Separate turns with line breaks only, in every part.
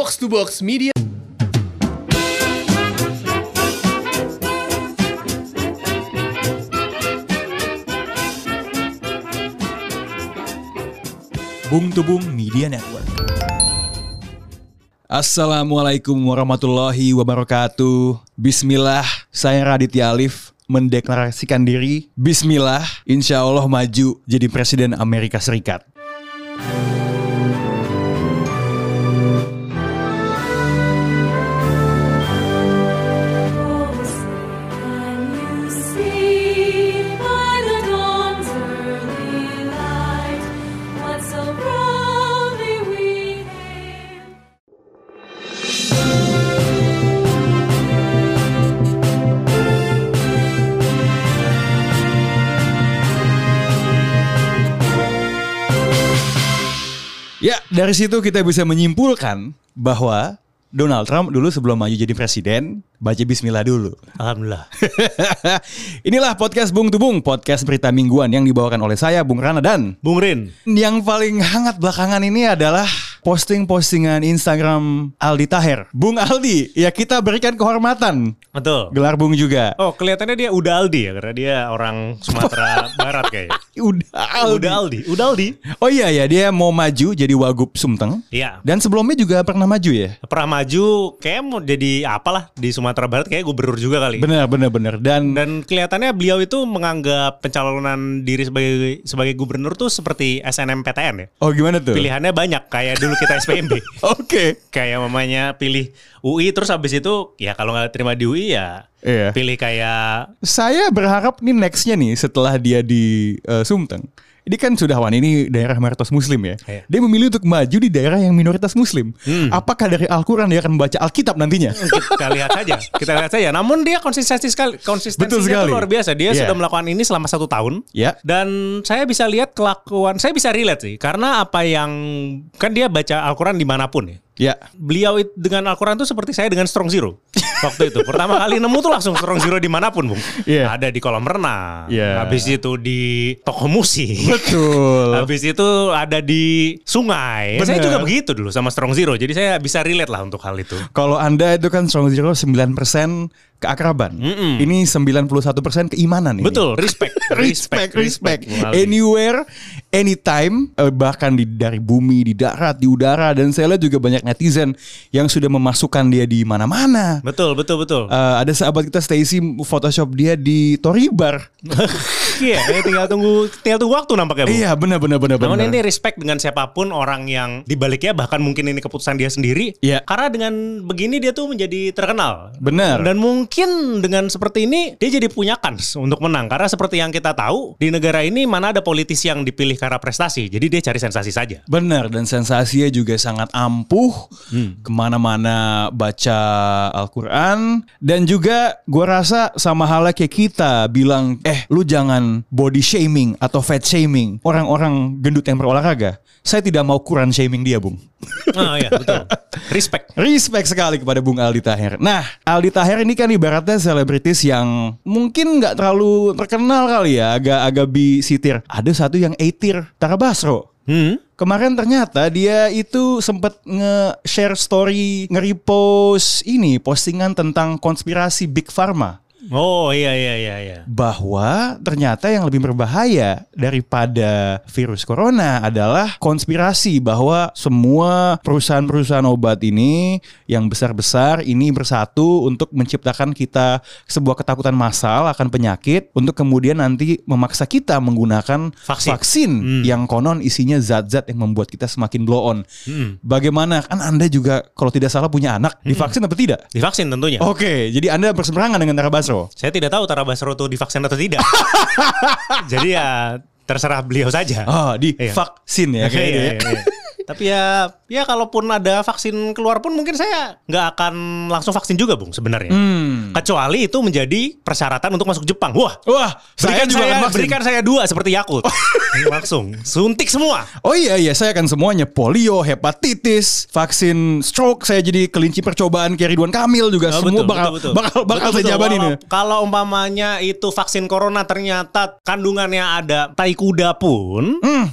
Box to Box Media.
Bung Tubung Media Network. Assalamualaikum warahmatullahi wabarakatuh. Bismillah, saya Raditya Alif mendeklarasikan diri. Bismillah, insya Allah maju jadi Presiden Amerika Serikat. Ya, dari situ kita bisa menyimpulkan bahwa Donald Trump dulu sebelum maju jadi presiden, baca bismillah dulu.
Alhamdulillah.
Inilah podcast Bung Tubung, podcast berita mingguan yang dibawakan oleh saya Bung Rana dan
Bung Rin.
Yang paling hangat belakangan ini adalah posting-postingan Instagram Aldi Taher. Bung Aldi, ya kita berikan kehormatan.
Betul.
Gelar Bung juga.
Oh kelihatannya dia udah Aldi ya karena dia orang Sumatera Barat kayaknya.
Udah Aldi.
Udah Aldi. Udah Aldi.
Oh iya ya, dia mau maju jadi Wagub Sumteng.
Iya.
Dan sebelumnya juga pernah maju ya.
Pernah maju kayak mau jadi apalah di Sumatera Barat kayak gubernur juga kali.
Benar, benar, benar. Dan,
Dan kelihatannya beliau itu menganggap pencalonan diri sebagai sebagai gubernur tuh seperti SNMPTN ya.
oh gimana tuh?
Pilihannya banyak kayak dulu kita SPMB.
Oke.
kayak mamanya pilih UI terus habis itu ya kalau nggak terima di UI ya
Iya.
pilih kayak
Saya berharap nih nextnya nih setelah dia di eh, Sumteng. Ini kan sudah wan ini daerah mayoritas muslim ya.
Iya.
Dia memilih untuk maju di daerah yang minoritas muslim.
Hmm.
Apakah dari Al-Quran dia akan membaca Alkitab nantinya?
kita lihat saja, kita lihat saja. Namun dia konsistensi sekali, konsistensinya
Betul sekali.
luar biasa. Dia
Iya.
sudah melakukan ini selama satu tahun.
Ya.
Dan saya bisa lihat kelakuan, saya bisa relate sih, karena apa yang kan dia baca Al-Quran di mana pun ya.
Ya.
Beliau dengan Al-Quran tuh seperti saya dengan Strong Zero waktu itu. Pertama kali nemu tuh langsung Strong Zero di mana pun, bung.
Iya.
Ada di kolam renang,
Iya.
habis itu di toko musik.
Betul.
Habis itu ada di sungai.
Bener.
Saya juga begitu dulu sama Strong Zero. Jadi saya bisa relate lah untuk hal itu.
Kalau Anda itu kan Strong Zero 9% keakraban.
Mm-mm.
Ini 91% keimanan ini.
Betul, respect,
respect, respect.
Aldi.
Anywhere, anytime, eh, bahkan di dari bumi, di darat, di udara, dan saya lihat juga banyak netizen yang sudah memasukkan dia di mana-mana.
Betul, betul, betul.
Eh, ada sahabat kita Stacy Photoshop dia di Toribar.
Iya, ini tinggal tunggu tinggal tunggu waktu nampaknya, Bu.
Iya, benar benar benar
Namun
benar.
ini respect dengan siapa pun orang yang dibaliknya bahkan mungkin ini keputusan dia sendiri.
Iya.
Karena dengan begini dia tuh menjadi terkenal.
Benar.
Dan mungkin dengan seperti ini dia jadi punya kans untuk menang. Karena seperti yang kita tahu di negara ini mana ada politisi yang dipilih karena prestasi. Jadi dia cari sensasi saja.
Benar dan sensasinya juga sangat ampuh
Hmm.
ke mana-mana baca Al-Quran dan juga gua rasa sama halnya kayak kita bilang eh lu jangan body shaming atau fat shaming orang-orang gendut yang berolahraga saya tidak mau Quran shaming dia bung
Ah iya, betul. Respect.
Respect sekali kepada Bung Aldi Taher. Nah, Aldi Taher ini kan ibaratnya selebritis yang mungkin nggak terlalu terkenal kali ya, agak-agak bi sitir. Ada satu yang A tier, Tara Basro.
Hmm.
Kemarin ternyata dia itu sempat nge-share story, nge-repost ini postingan tentang konspirasi Big Pharma
Oh iya iya iya iya.
bahwa ternyata yang lebih berbahaya daripada virus corona adalah konspirasi bahwa semua perusahaan-perusahaan obat ini yang besar-besar ini bersatu untuk menciptakan kita sebuah ketakutan massal akan penyakit untuk kemudian nanti memaksa kita menggunakan
Vaksin.
vaksin
Hmm.
yang konon isinya zat-zat yang membuat kita semakin blow on.
Hmm.
Bagaimana kan Anda juga kalau tidak salah punya anak divaksin atau tidak?
Divaksin tentunya.
Oke, jadi Anda berseberangan dengan Tara Basro.
Saya tidak tahu Tara Basro itu divaksin atau tidak. Jadi ya terserah beliau saja.
Oh, di
Iya.
vaksin ya kayaknya.
Iya,
ya.
iya, iya. Tapi ya, ya kalaupun ada vaksin keluar pun mungkin saya nggak akan langsung vaksin juga, bung sebenarnya.
Hmm.
Kecuali itu menjadi persyaratan untuk masuk Jepang. Wah,
Wah, saya
berikan
juga
saya,
akan vaksin.
berikan saya dua seperti Yakult. langsung suntik semua.
Oh iya iya, saya akan semuanya polio, hepatitis, vaksin stroke. Saya jadi kelinci percobaan kayak Ridwan Kamil juga
Oh,
semua
betul,
bakal
betul, betul.
bakal bakal
Betul,
saya jabanin
Kalau-. Kalau umpamanya itu vaksin corona ternyata kandungannya ada tai kuda pun,
Hmm.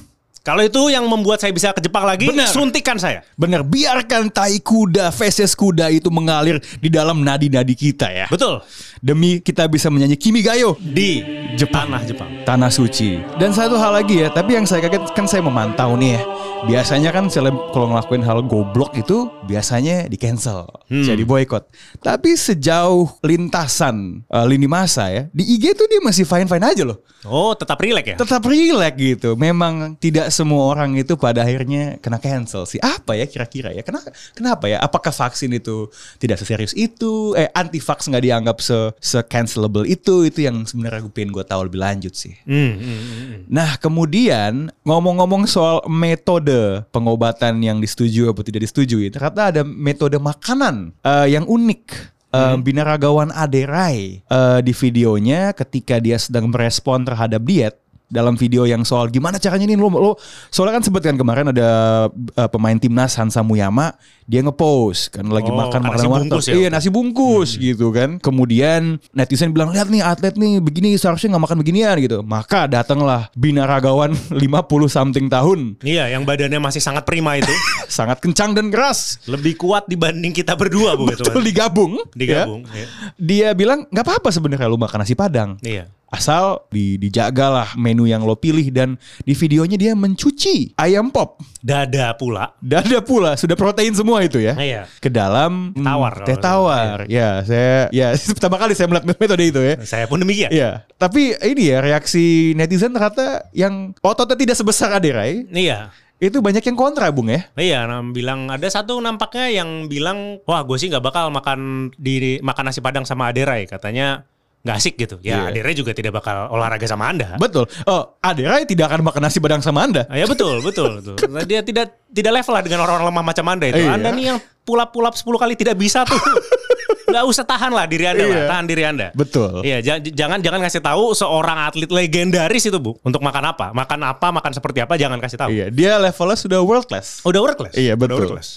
Kalau itu yang membuat saya bisa ke Jepang lagi,
Benar.
suntikan saya.
Bener, biarkan tai kuda, feses kuda itu mengalir di dalam nadi-nadi kita ya.
Betul.
Demi kita bisa menyanyi Kimigayo
Di
Jepang.
tanah Jepang.
Tanah suci. Dan satu hal lagi ya, tapi yang saya kaget kan saya memantau nih ya. Biasanya kan seleb kalau ngelakuin hal goblok itu biasanya di cancel, jadi boykot. Tapi sejauh lintasan eh, lini masa ya, di IG tuh dia masih fine fine aja loh.
Oh, tetap rileks ya?
Tetap relax gitu. Memang tidak semua orang itu pada akhirnya kena cancel sih. Apa ya kira-kira ya? Kenapa? Kenapa ya? Apakah vaksin itu tidak seserius itu? Eh anti vax nggak dianggap se se cancelable itu? Itu yang sebenarnya gue pengen gue tahu lebih lanjut sih.
Hmm, hmm, hmm, hmm.
Nah kemudian ngomong-ngomong soal metode pengobatan yang disetujui atau tidak disetujui, ternyata ada metode makanan eh, yang unik. Eh, Binaragawan Aderai eh, di videonya ketika dia sedang merespon terhadap diet dalam video yang soal gimana caranya nih lo, lo soalnya kan sempet kan kemarin ada eh, pemain timnas Hansa Muyama dia ngepost kan lagi
Oh,
makan makanan warteg
bungkus ya?
iya nasi bungkus gitu kan kemudian netizen bilang lihat nih atlet nih begini seharusnya nggak makan beginian gitu maka datanglah binaragawan 50 something tahun
Iya, yang badannya masih sangat prima itu.
sangat kencang dan keras
Lebih kuat dibanding kita berdua begitu.
betul digabung
Digabung.
ya.
ya.
dia bilang nggak apa-apa sebenarnya lu makan nasi padang
Iya.
asal di, dijagalah menu yang lo pilih dan di videonya dia mencuci ayam pop
Dada pula.
dada pula sudah protein semua itu ya
Iya.
ke dalam hmm,
Tawar kalau
teh tawar ya saya ya pertama kali saya melihat metode itu ya
Saya pun demikian.
Iya, tapi ini ya reaksi netizen ternyata yang ototnya tidak sebesar Aderai
Iya.
itu banyak yang kontra, Bung ya.
Iya, nah, bilang ada satu nampaknya yang bilang, wah gue sih nggak bakal makan di makan nasi padang sama Aderai, katanya nggak asik gitu. Ya,
Iya.
Aderai juga tidak bakal olahraga sama anda.
Betul. Oh, Aderai tidak akan makan nasi padang sama Anda.
Ah, ya betul, betul, betul. Dia tidak tidak level lah dengan orang-orang lemah macam anda itu.
Iya.
Anda nih yang pulap-pulap 10 kali tidak bisa tuh. Nggak usah tahan lah diri anda lah,
Iya.
tahan diri anda.
Betul.
Iya, ja- jangan jangan kasih tahu seorang atlet legendaris itu bu untuk makan apa, makan apa, makan seperti apa, jangan kasih tahu.
Iya, dia levelnya sudah world class.
Udah world class.
Iya,
Udah
betul.
world class.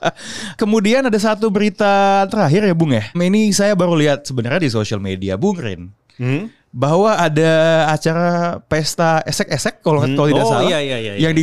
Kemudian ada satu berita terakhir ya, Bung ya. Ini saya baru lihat sebenarnya di sosial media, Bung Rin.
Hmm?
bahwa ada acara pesta esek-esek kalau
Hmm.
kalau tidak
Oh,
salah
iya, iya, iya,
yang
iya.
di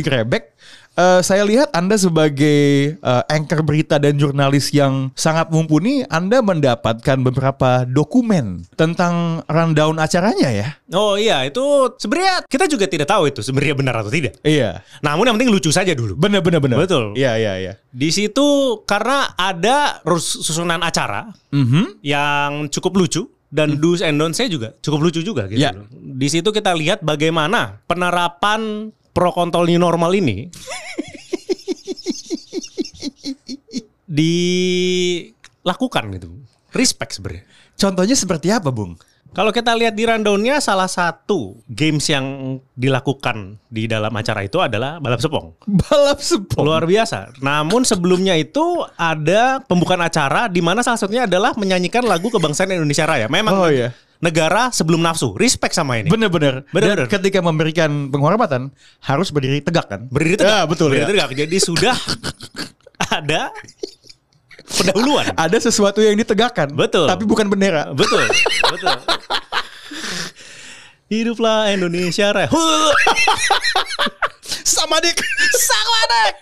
Eh, saya lihat Anda sebagai eh, anchor berita dan jurnalis yang sangat mumpuni, Anda mendapatkan beberapa dokumen tentang rundown acaranya ya.
Oh iya, itu sebenarnya kita juga tidak tahu itu sebenarnya benar atau tidak.
Iya.
Namun yang penting lucu saja dulu.
Bener bener bener.
Betul.
Iya iya iya.
Di situ karena ada susunan acara
Mhm.
yang cukup lucu dan do's and don'ts-nya juga cukup lucu juga gitu. Loh. Di situ kita lihat bagaimana penerapan pro kontrol new normal ini dilakukan gitu. Respect sebenarnya.
Contohnya seperti apa, Bung?
Kalau kita lihat di rundown-nya salah satu games yang dilakukan di dalam acara itu adalah balap sepong.
Balap sepong.
Luar biasa. Namun sebelumnya itu ada pembukaan acara di mana salah satunya adalah menyanyikan lagu kebangsaan Indonesia Raya. Memang
Oh, iya.
negara sebelum nafsu. Respect sama ini.
Bener-bener.
Bener-bener.
Dan ketika memberikan penghormatan harus berdiri tegak kan?
Berdiri tegak.
Ya, betul
Berdiri
ya.
tegak. Jadi sudah ada pendahuluan.
Ada sesuatu yang ditegakkan.
Betul.
Tapi bukan bendera.
Betul. Betul. Hiduplah Indonesia Raya.
Sama dik.
Sama dek.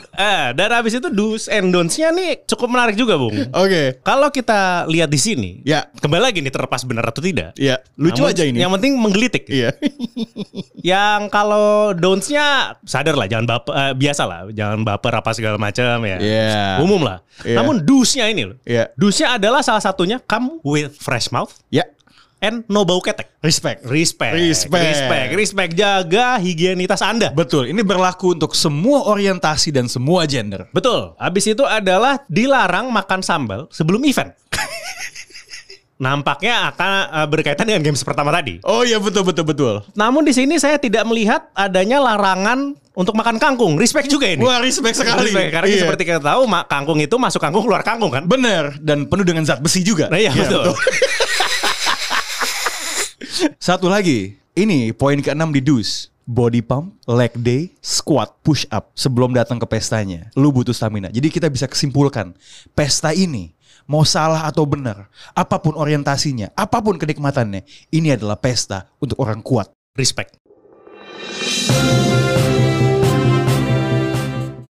eh, dan habis itu do's and don'ts-nya nih cukup menarik juga, Bung.
Oke.
Kalau kita lihat di sini,
Ya.
kembali lagi nih terlepas benar atau tidak.
Iya. Lucu
Namun
aja ini.
Yang penting menggelitik.
Iya.
Yang kalau don'ts-nya sadar lah, jangan baper, eh, biasa lah, jangan baper apa segala macam ya.
Iya.
Umum lah.
Iya.
Namun do's-nya ini loh.
Iya.
Do's-nya adalah salah satunya come with fresh mouth
Ya.
And no bau ketek.
Respect.
Respect.
Respect.
Respect. Respect. Jaga higienitas Anda.
Betul. Ini berlaku untuk semua orientasi dan semua gender.
Betul. Habis itu adalah dilarang makan sambal sebelum event. Nampaknya akan eh, berkaitan dengan games pertama tadi.
Oh iya betul betul betul.
Namun di sini saya tidak melihat adanya larangan untuk makan kangkung. Respect juga ini.
Wah respect sekali.
Respect. Karena
Iya.
seperti kita tahu, mak- kangkung itu masuk kangkung keluar kangkung kan.
Bener dan penuh dengan zat besi juga.
Nah, iya, betul.
Satu lagi, ini poin keenam di dus. Body pump, leg day, squat, push up sebelum datang ke pestanya. Lu butuh stamina. Jadi kita bisa kesimpulkan, pesta ini mau salah atau benar, apa pun orientasinya, apa pun kenikmatannya, ini adalah pesta untuk orang kuat.
Respect.